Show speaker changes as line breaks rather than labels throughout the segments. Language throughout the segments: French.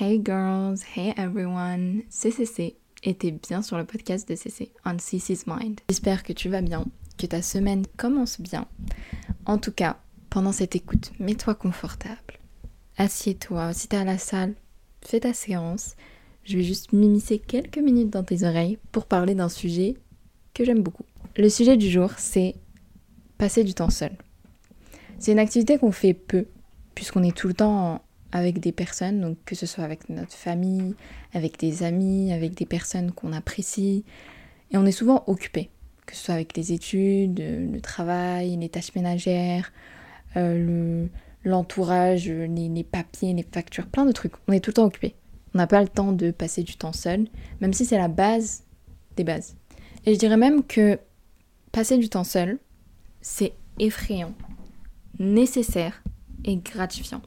Hey girls, hey everyone, c'est CC et t'es bien sur le podcast de CC, On CC's Mind. J'espère que tu vas bien, que ta semaine commence bien. En tout cas, pendant cette écoute, mets-toi confortable. Assieds-toi, si t'es à la salle, fais ta séance. Je vais juste m'immiscer quelques minutes dans tes oreilles pour parler d'un sujet que j'aime beaucoup. Le sujet du jour, c'est passer du temps seul. C'est une activité qu'on fait peu, puisqu'on est tout le temps avec des personnes, donc que ce soit avec notre famille, avec des amis, avec des personnes qu'on apprécie. Et on est souvent occupé, que ce soit avec les études, le travail, les tâches ménagères, euh, l'entourage, les, les, papiers, les factures, plein de trucs. On est tout le temps occupé. On n'a pas le temps de passer du temps seul, même si c'est la base des bases. Et je dirais même que passer du temps seul, c'est effrayant, nécessaire et gratifiant.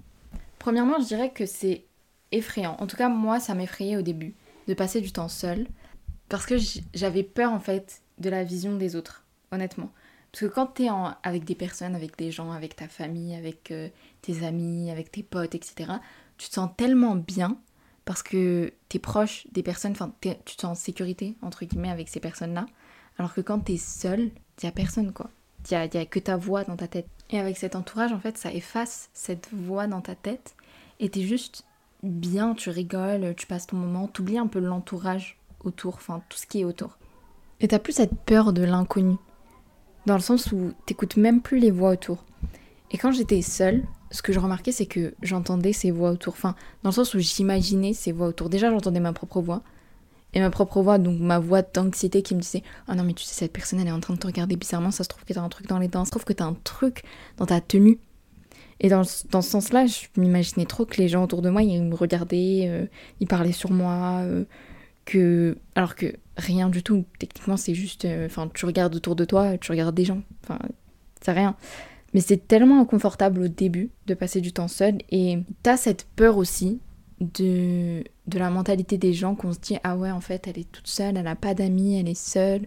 Premièrement, je dirais que c'est effrayant. En tout cas, moi, ça m'effrayait au début de passer du temps seul parce que j'avais peur en fait de la vision des autres, honnêtement. Parce que quand t'es en, avec des personnes, avec des gens, avec ta famille, avec euh, tes amis, avec tes potes, etc., tu te sens tellement bien parce que t'es proche des personnes, enfin, tu te sens en sécurité, entre guillemets, avec ces personnes-là. Alors que quand t'es seul, y a personne, quoi. Il y a, a que ta voix dans ta tête. Et avec cet entourage, en fait, ça efface cette voix dans ta tête et t'es juste bien, tu rigoles, tu passes ton moment, t'oublies un peu l'entourage autour, enfin tout ce qui est autour. Et t'as plus cette peur de l'inconnu, dans le sens où t'écoutes même plus les voix autour. Et quand j'étais seule, ce que je remarquais, c'est que j'entendais ces voix autour, enfin dans le sens où j'imaginais ces voix autour. Déjà, j'entendais ma propre voix, et ma propre voix, donc ma voix d'anxiété qui me disait Oh non, mais tu sais, cette personne elle est en train de te regarder bizarrement, ça se trouve que t'as un truc dans les dents, ça se trouve que t'as un truc dans ta tenue. Et dans, dans ce sens-là, je m'imaginais trop que les gens autour de moi, ils me regardaient, euh, ils parlaient sur moi, euh, que... alors que rien du tout. Techniquement, c'est juste... Euh, enfin, tu regardes autour de toi, tu regardes des gens. Enfin, c'est rien. Mais c'est tellement inconfortable au début de passer du temps seul. Et t'as cette peur aussi de, de la mentalité des gens qu'on se dit ah ouais en fait elle est toute seule, elle a pas d'amis, elle est seule,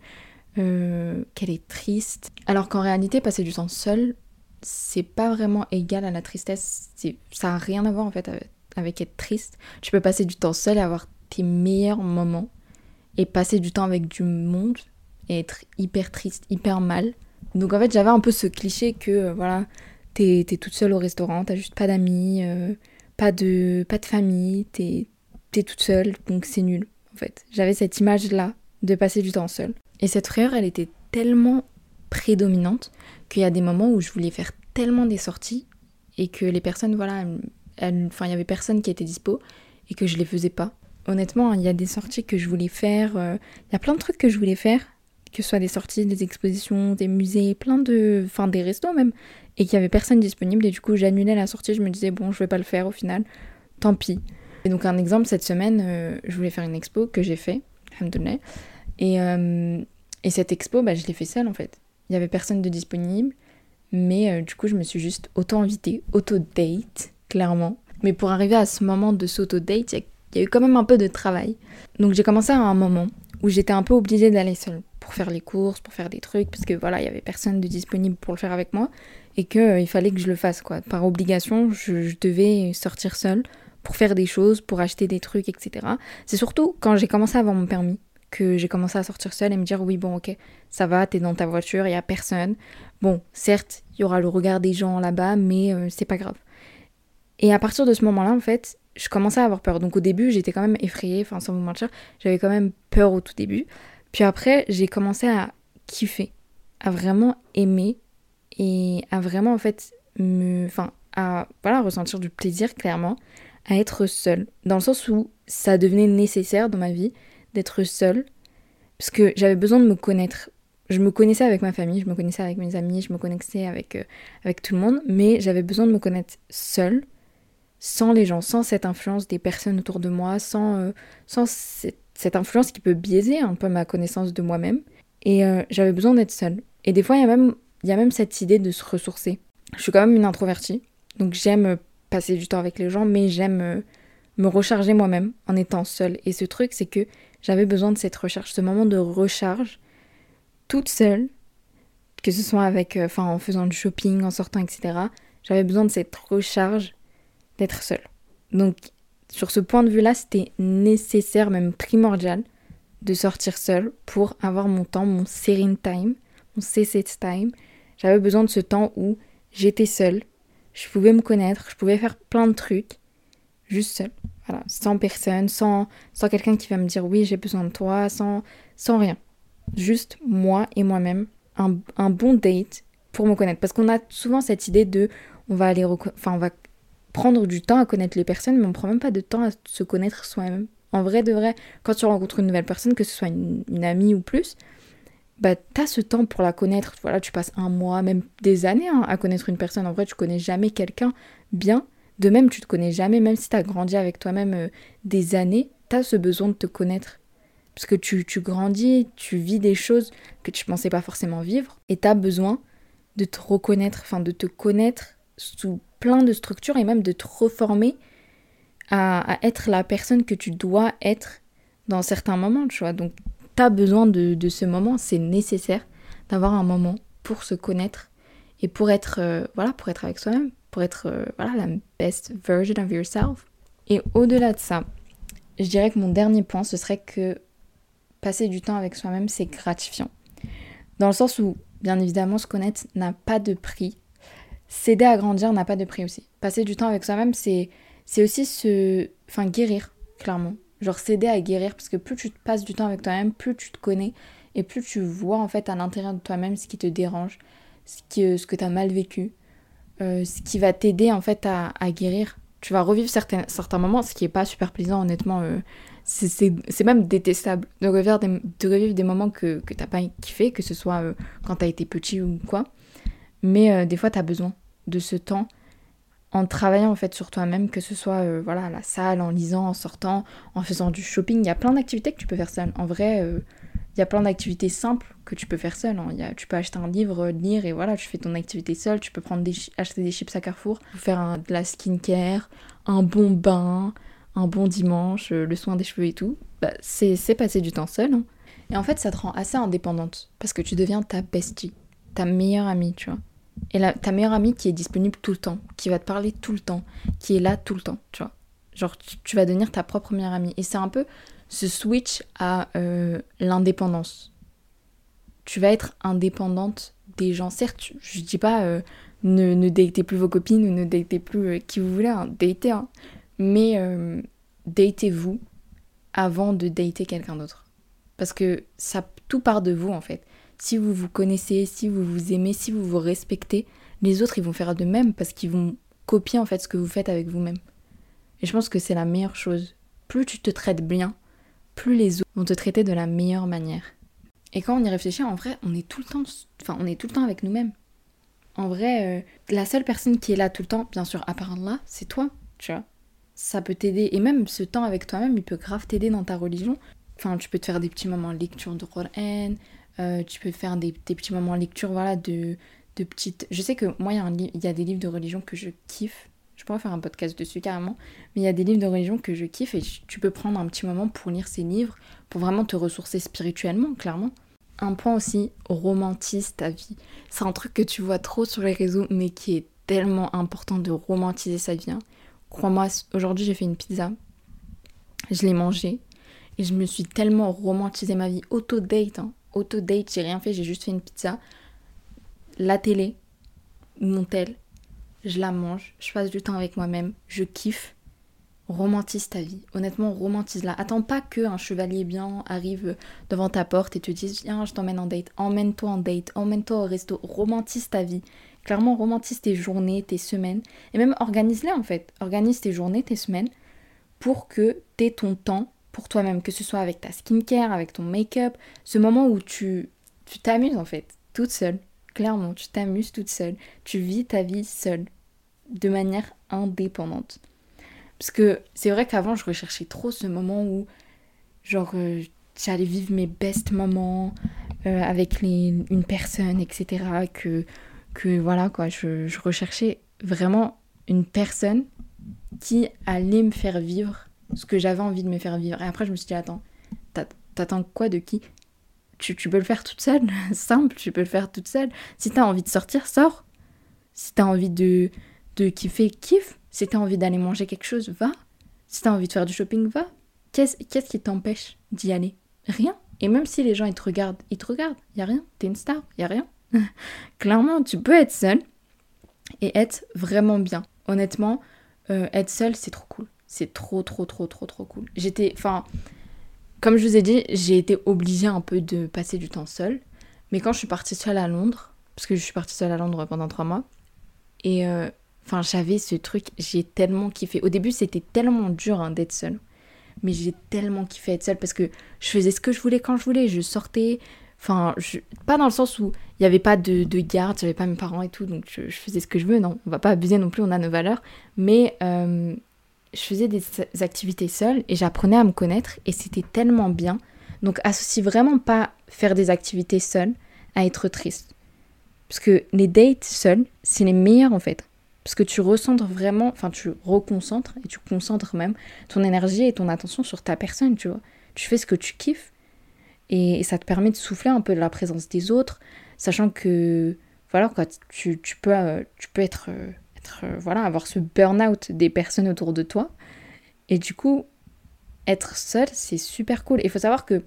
qu'elle est triste. Alors qu'en réalité passer du temps seul, c'est pas vraiment égal à la tristesse. Ça a rien à voir en fait avec, être triste. Tu peux passer du temps seul et avoir tes meilleurs moments et passer du temps avec du monde et être hyper triste, hyper mal. Donc en fait, j'avais un peu ce cliché que euh, voilà, t'es es toute seule au restaurant, t'as juste pas d'amis, euh, pas, de, pas de famille, t'es es toute seule, donc c'est nul en fait. J'avais cette image là de passer du temps seul. Et cette frayeur, elle était tellement prédominante qu'il y a des moments où je voulais faire tellement des sorties et que les personnes, voilà, enfin, il y avait personne qui était dispo et que je les faisais pas. Honnêtement, il y a des sorties que je voulais faire, euh, il y a plein de trucs que je voulais faire, que ce soit des sorties, des expositions, des musées, plein de. enfin, des restos même, et qu'il y avait personne disponible et du coup, j'annulais la sortie, je me disais, bon, je vais pas le faire au final, tant pis. Et donc, un exemple, cette semaine, euh, je voulais faire une expo que j'ai fait, et, euh, et cette expo, bah, je l'ai fait seule en fait. Il y avait personne de disponible. Mais euh, du coup, je me suis juste auto-invitée, auto-date, clairement. Mais pour arriver à ce moment de s'auto-date, il y, a eu quand même un peu de travail. Donc j'ai commencé à un moment où j'étais un peu obligée d'aller seule pour faire les courses, pour faire des trucs, parce que voilà, il y avait personne de disponible pour le faire avec moi et qu'il euh, il fallait que je le fasse quoi. Par obligation, je, je devais sortir seule pour faire des choses, pour acheter des trucs, etc. C'est surtout quand j'ai commencé à avoir mon permis que j'ai commencé à sortir seule et me dire oui bon ok ça va t'es dans ta voiture il y a personne bon certes il y aura le regard des gens là-bas mais euh, c'est pas grave et à partir de ce moment-là en fait je commençais à avoir peur. Donc au début j'étais quand même effrayée enfin sans vous mentir. J'avais quand même peur au tout début. Puis après j'ai commencé à kiffer à vraiment aimer et à vraiment en fait me enfin à voilà ressentir du plaisir clairement à être seule. Dans le sens où ça devenait nécessaire dans ma vie d'être seule, parce que j'avais besoin de me connaître. Je me connaissais avec ma famille, je me connaissais avec mes amis, je me connaissais avec, euh, avec tout le monde, mais j'avais besoin de me connaître seule, sans les gens, sans cette influence des personnes autour de moi, sans, euh, sans cette, influence qui peut biaiser un peu ma connaissance de moi-même. Et euh, j'avais besoin d'être seule. Et des fois, il y, a même, y a même cette idée de se ressourcer. Je suis quand même une introvertie, donc j'aime passer du temps avec les gens, mais j'aime me recharger moi-même en étant seule. Et ce truc, c'est que j'avais besoin de cette recharge, ce moment de recharge, toute seule, que ce soit avec, euh, en faisant du shopping, en sortant, etc. J'avais besoin de cette recharge d'être seule. Donc, sur ce point de vue-là, c'était nécessaire, même primordial, de sortir seule pour avoir mon temps, mon serene time, mon CC time. J'avais besoin de ce temps où j'étais seule, je pouvais me connaître, je pouvais faire plein de trucs, juste seule. Voilà, sans personne, sans, sans quelqu'un qui va me dire oui, j'ai besoin de toi, sans, sans rien. Juste moi et moi-même. Un, un bon date pour me connaître. Parce qu'on a souvent cette idée de on va aller enfin on va prendre du temps à connaître les personnes, mais on prend même pas de temps à se connaître soi-même. En vrai de vrai, quand tu rencontres une nouvelle personne, que ce soit une, amie ou plus, bah t'as ce temps pour la connaître. Voilà, tu passes un mois, même des années hein, à connaître une personne. En vrai, tu connais jamais quelqu'un bien. De même, tu te connais jamais, même si t'as grandi avec toi-même euh, des années, t'as ce besoin de te connaître. Parce que tu, tu grandis, tu vis des choses que tu pensais pas forcément vivre, et t'as besoin de te reconnaître, enfin de te connaître sous plein de structures et même de te reformer à, être la personne que tu dois être dans certains moments, tu vois. Donc, tu as besoin de, ce moment, c'est nécessaire d'avoir un moment pour se connaître et pour être, euh, voilà, pour être avec soi-même, pour être, euh, voilà, la best version of yourself. Et au-delà de ça, je dirais que mon dernier point, ce serait que passer du temps avec soi-même, c'est gratifiant. Dans le sens où, bien évidemment, se connaître n'a pas de prix s'aider à grandir n'a pas de prix aussi. Passer du temps avec soi-même, c'est, aussi se. Enfin, guérir, clairement. Genre s'aider à guérir, parce que plus tu passes du temps avec toi-même, plus tu te connais, et plus tu vois en fait à l'intérieur de toi-même ce qui te dérange, ce, qui, ce que tu as mal vécu, euh, ce qui va t'aider en fait à, guérir. Tu vas revivre certains, certains moments, ce qui est pas super plaisant, honnêtement. Euh, c'est même détestable de revivre des, de revivre des moments que, que t'as pas kiffé, que ce soit euh, quand tu as été petit ou quoi. Mais des fois, tu as besoin de ce temps en travaillant en fait sur toi-même, que ce soit euh, voilà à la salle, en lisant, en sortant, en faisant du shopping. Il y a plein d'activités que tu peux faire seul. En vrai, euh, il y a plein d'activités simples que tu peux faire seul. Hein. Tu peux acheter un livre, lire et voilà, tu fais ton activité seul. Tu peux prendre des, acheter des chips à Carrefour, faire un, de la skincare, un bon bain, un bon dimanche, euh, le soin des cheveux et tout. Bah, c'est passer du temps seul. Hein. Et en fait, ça te rend assez indépendante parce que tu deviens ta bestie, ta meilleure amie, tu vois. Et ta meilleure amie qui est disponible tout le temps, qui va te parler tout le temps, qui est là tout le temps, tu vois. Genre, tu, vas devenir ta propre meilleure amie. Et c'est un peu ce switch à euh, l'indépendance. Tu vas être indépendante des gens. Certes, je dis pas euh, ne, ne datez plus vos copines ou ne datez plus euh, qui vous voulez, hein, datez, hein. mais datez-vous avant de dater quelqu'un d'autre. Parce que ça, tout part de vous en fait si vous vous connaissez, si vous vous aimez, si vous vous respectez, les autres ils vont faire de même parce qu'ils vont copier en fait ce que vous faites avec vous-même. Et je pense que c'est la meilleure chose. Plus tu te traites bien, plus les autres vont te traiter de la meilleure manière. Et quand on y réfléchit, en vrai, on est tout le temps, enfin, on est tout le temps avec nous-mêmes. En vrai, euh, la seule personne qui est là tout le temps, bien sûr, à part là, c'est toi, tu vois. Ça peut t'aider. Et même ce temps avec toi-même, il peut grave t'aider dans ta religion. Enfin, tu peux te faire des petits moments de lecture de Coran, euh, tu peux faire des, petits moments lecture, voilà, de, de petites... Je sais que moi, il y, a il y a des livres de religion que je kiffe. Je pourrais faire un podcast dessus carrément. Mais il y a des livres de religion que je kiffe et tu peux prendre un petit moment pour lire ces livres, pour vraiment te ressourcer spirituellement, clairement. Un point aussi, romantise ta vie. C'est un truc que tu vois trop sur les réseaux, mais qui est tellement important de romantiser sa vie. Hein. Crois-moi, aujourd'hui j'ai fait une pizza. Je l'ai mangée. Et je me suis tellement romantisé ma vie. Auto-date, hein auto-date, j'ai rien fait, j'ai juste fait une pizza. La télé, mon tel, je la mange, je passe du temps avec moi-même, je kiffe. Romantise ta vie. Honnêtement, romantise-la. Attends pas que un chevalier bien arrive devant ta porte et te dise Viens, je t'emmène en date. Emmène-toi en date. Emmène-toi au resto. Romantise ta vie. Clairement, romantise tes journées, tes semaines. Et même organise-les en fait. Organise tes journées, tes semaines pour que t'aies ton temps pour toi-même, que ce soit avec ta skincare, avec ton make-up, ce moment où tu tu t'amuses en fait, toute seule. Clairement, tu t'amuses toute seule. Tu vis ta vie seule, de manière indépendante. Parce que c'est vrai qu'avant, je recherchais trop ce moment où, genre, euh, j'allais vivre mes best moments euh, avec une personne, etc. Que, que voilà, quoi, je, je recherchais vraiment une personne qui allait me faire vivre ce que j'avais envie de me faire vivre. Et après, je me suis dit, attends, t'attends quoi de qui? Tu, peux le faire toute seule, simple, tu peux le faire toute seule. Si t'as envie de sortir, sors. Si t'as envie de, de kiffer, kiffe. Si t'as envie d'aller manger quelque chose, va. Si t'as envie de faire du shopping, va. Qu'est-ce qui t'empêche d'y aller? Rien. Et même si les gens ils te regardent, ils te regardent, y a rien. T'es une star, y a rien. Clairement, tu peux être seule et être vraiment bien. Honnêtement, euh, être seule, c'est trop cool. C'est trop, trop, trop, trop, trop cool. J'étais, enfin, comme je vous ai dit, j'ai été obligée un peu de passer du temps seule. Mais quand je suis partie seule à Londres, parce que je suis partie seule à Londres pendant trois mois, et euh, enfin, j'avais ce truc, j'ai tellement kiffé. Au début, c'était tellement dur hein, d'être seule. Mais j'ai tellement kiffé être seule parce que je faisais ce que je voulais quand je voulais. Je sortais, Enfin, pas dans le sens où il n'y avait pas de, de garde, j'avais pas mes parents et tout, donc je, faisais ce que je veux, non, on va pas abuser non plus, on a nos valeurs. Mais euh, je faisais des activités seule et j'apprenais à me connaître et c'était tellement bien. Donc associe vraiment pas faire des activités seules à être triste. Parce que les dates seuls, c'est les meilleurs en fait. Parce que tu recentres vraiment, enfin tu reconcentres et tu concentres même ton énergie et ton attention sur ta personne, tu vois. Tu fais ce que tu kiffes et, ça te permet de souffler un peu de la présence des autres, sachant que voilà quoi, tu, peux, euh, tu peux être, euh, euh, voilà, avoir ce burn-out des personnes autour de toi. Et du coup, être seul, c'est super cool. Il faut savoir que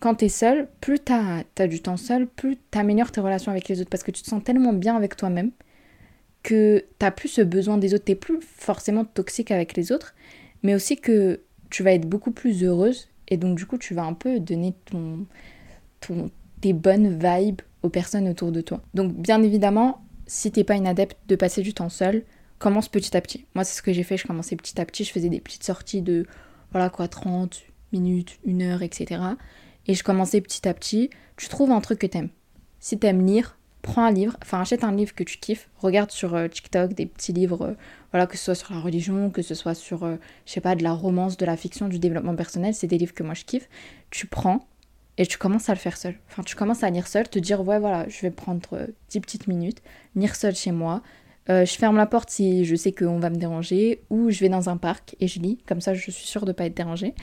quand tu es seul, plus tu as, du temps seul, plus tu améliores tes relations avec les autres parce que tu te sens tellement bien avec toi-même que tu plus ce besoin des autres, tu plus forcément toxique avec les autres, mais aussi que tu vas être beaucoup plus heureuse et donc, du coup, tu vas un peu donner ton, ton, tes bonnes vibes aux personnes autour de toi. Donc, bien évidemment, si t'es pas une adepte de passer du temps seul, commence petit à petit. Moi, c'est ce que j'ai fait. Je commençais petit à petit. Je faisais des petites sorties de, voilà quoi, 30 minutes, une heure, etc. Et je commençais petit à petit. Tu trouves un truc que t'aimes. Si t'aimes lire, prends un livre, enfin achète un livre que tu kiffes, regarde sur euh, TikTok des petits livres, euh, voilà, que ce soit sur la religion, que ce soit sur, euh, je sais pas, de la romance, de la fiction, du développement personnel, c'est des livres que moi je kiffe, tu prends et tu commences à le faire seul. Enfin, tu commences à lire seul, te dire, ouais, voilà, je vais prendre 10 petites minutes, lire seul chez moi, je ferme la porte si je sais qu'on va me déranger, ou je vais dans un parc et je lis, comme ça je suis sûre de pas être dérangée.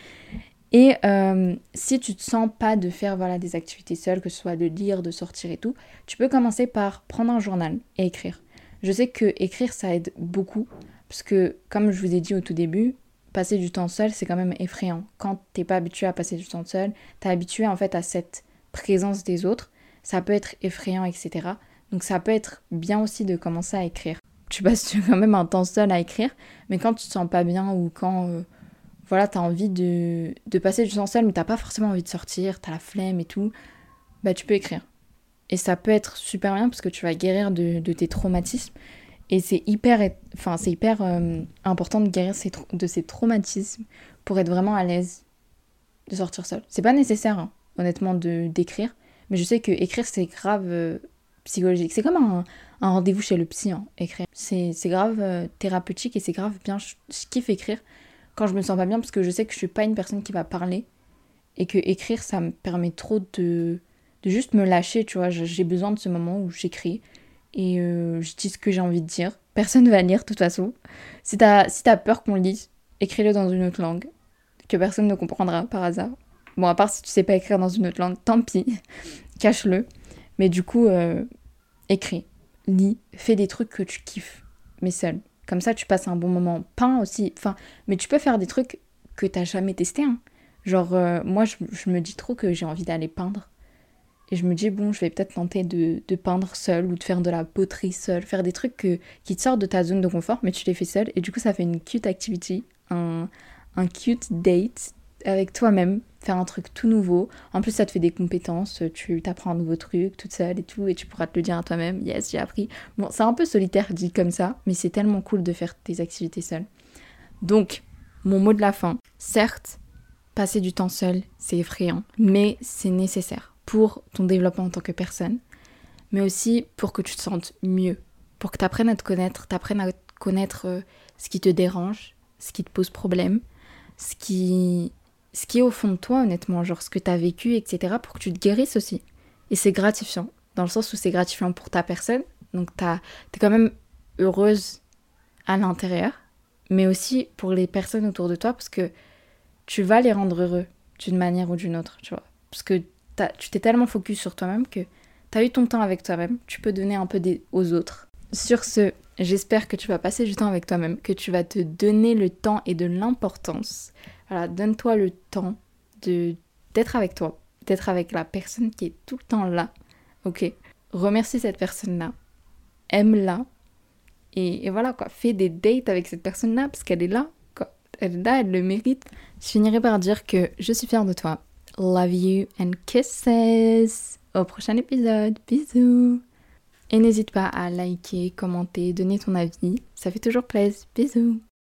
Et euh, si tu te sens pas de faire voilà, des activités seules, que ce soit de lire, de sortir et tout, tu peux commencer par prendre un journal et écrire. Je sais que écrire ça aide beaucoup, parce que comme je vous ai dit au tout début, passer du temps seul c'est quand même effrayant. Quand t'es pas habitué à passer du temps seul, t'es habitué en fait à cette présence des autres, ça peut être effrayant, etc. Donc ça peut être bien aussi de commencer à écrire. Tu passes quand même un temps seul à écrire, mais quand tu te sens pas bien ou quand euh, voilà, t'as envie de, passer du temps seul, mais t'as pas forcément envie de sortir, t'as la flemme et tout, bah tu peux écrire. Et ça peut être super bien parce que tu vas guérir de, tes traumatismes. Et c'est hyper, enfin, c'est hyper euh, important de guérir de ces traumatismes pour être vraiment à l'aise de sortir seul. C'est pas nécessaire, hein, honnêtement, de d'écrire. Mais je sais que écrire, c'est grave euh, psychologique. C'est comme un, rendez-vous chez le psy, hein, écrire. C'est grave euh, thérapeutique et c'est grave bien. je kiffe écrire quand je me sens pas bien parce que je sais que je suis pas une personne qui va parler et que écrire ça me permet trop de, de juste me lâcher, tu vois. J'ai besoin de ce moment où j'écris et euh, je dis ce que j'ai envie de dire. Personne va lire de toute façon. Si t'as si peur qu'on lise, écris-le dans une autre langue que personne ne comprendra par hasard. Bon, à part si tu sais pas écrire dans une autre langue, tant pis, cache-le. Mais du coup, euh, écris, lis, fais des trucs que tu kiffes, mais seul. Comme ça, tu passes un bon moment. Peins aussi. Enfin, mais tu peux faire des trucs que t'as jamais testé. Hein. Genre, euh, moi, je, me dis trop que j'ai envie d'aller peindre. Et je me dis, bon, je vais peut-être tenter de, peindre seul ou de faire de la poterie seul, faire des trucs qui te sortent de ta zone de confort, mais tu les fais seul. Et du coup, ça fait une cute activity, un, un cute date avec toi-même, faire un truc tout nouveau. En plus, ça te fait des compétences, tu t'apprends un nouveau truc toute seule et tout, et tu pourras te le dire à toi-même. Yes, j'ai appris. Bon, c'est un peu solitaire dit comme ça, mais c'est tellement cool de faire tes activités seule. Donc, mon mot de la fin. Certes, passer du temps seul, c'est effrayant, mais c'est nécessaire pour ton développement en tant que personne, mais aussi pour que tu te sentes mieux, pour que tu apprennes à te connaître, tu apprennes à connaître euh, ce qui te dérange, ce qui te pose problème, ce qui ce qui est au fond de toi, honnêtement, genre ce que tu as vécu, etc., pour que tu te guérisses aussi. Et c'est gratifiant, dans le sens où c'est gratifiant pour ta personne, donc tu es quand même heureuse à l'intérieur, mais aussi pour les personnes autour de toi, parce que tu vas les rendre heureux d'une manière ou d'une autre, tu vois. Parce que tu t'es tellement focus sur toi-même que tu as eu ton temps avec toi-même, tu peux donner un peu des, aux autres. Sur ce, j'espère que tu vas passer du temps avec toi-même, que tu vas te donner le temps et de l'importance. Voilà, donne-toi le temps de d'être avec toi, d'être avec la personne qui est tout le temps là. Ok Remercie cette personne-là. Aime-la. Et, voilà quoi, fais des dates avec cette personne-là parce qu'elle est là. Elle est là, elle le mérite. Je finirai par dire que je suis fière de toi. Love you and kisses. Au prochain épisode. Bisous. Et n'hésite pas à liker, commenter, donner ton avis. Ça fait toujours plaisir. Bisous.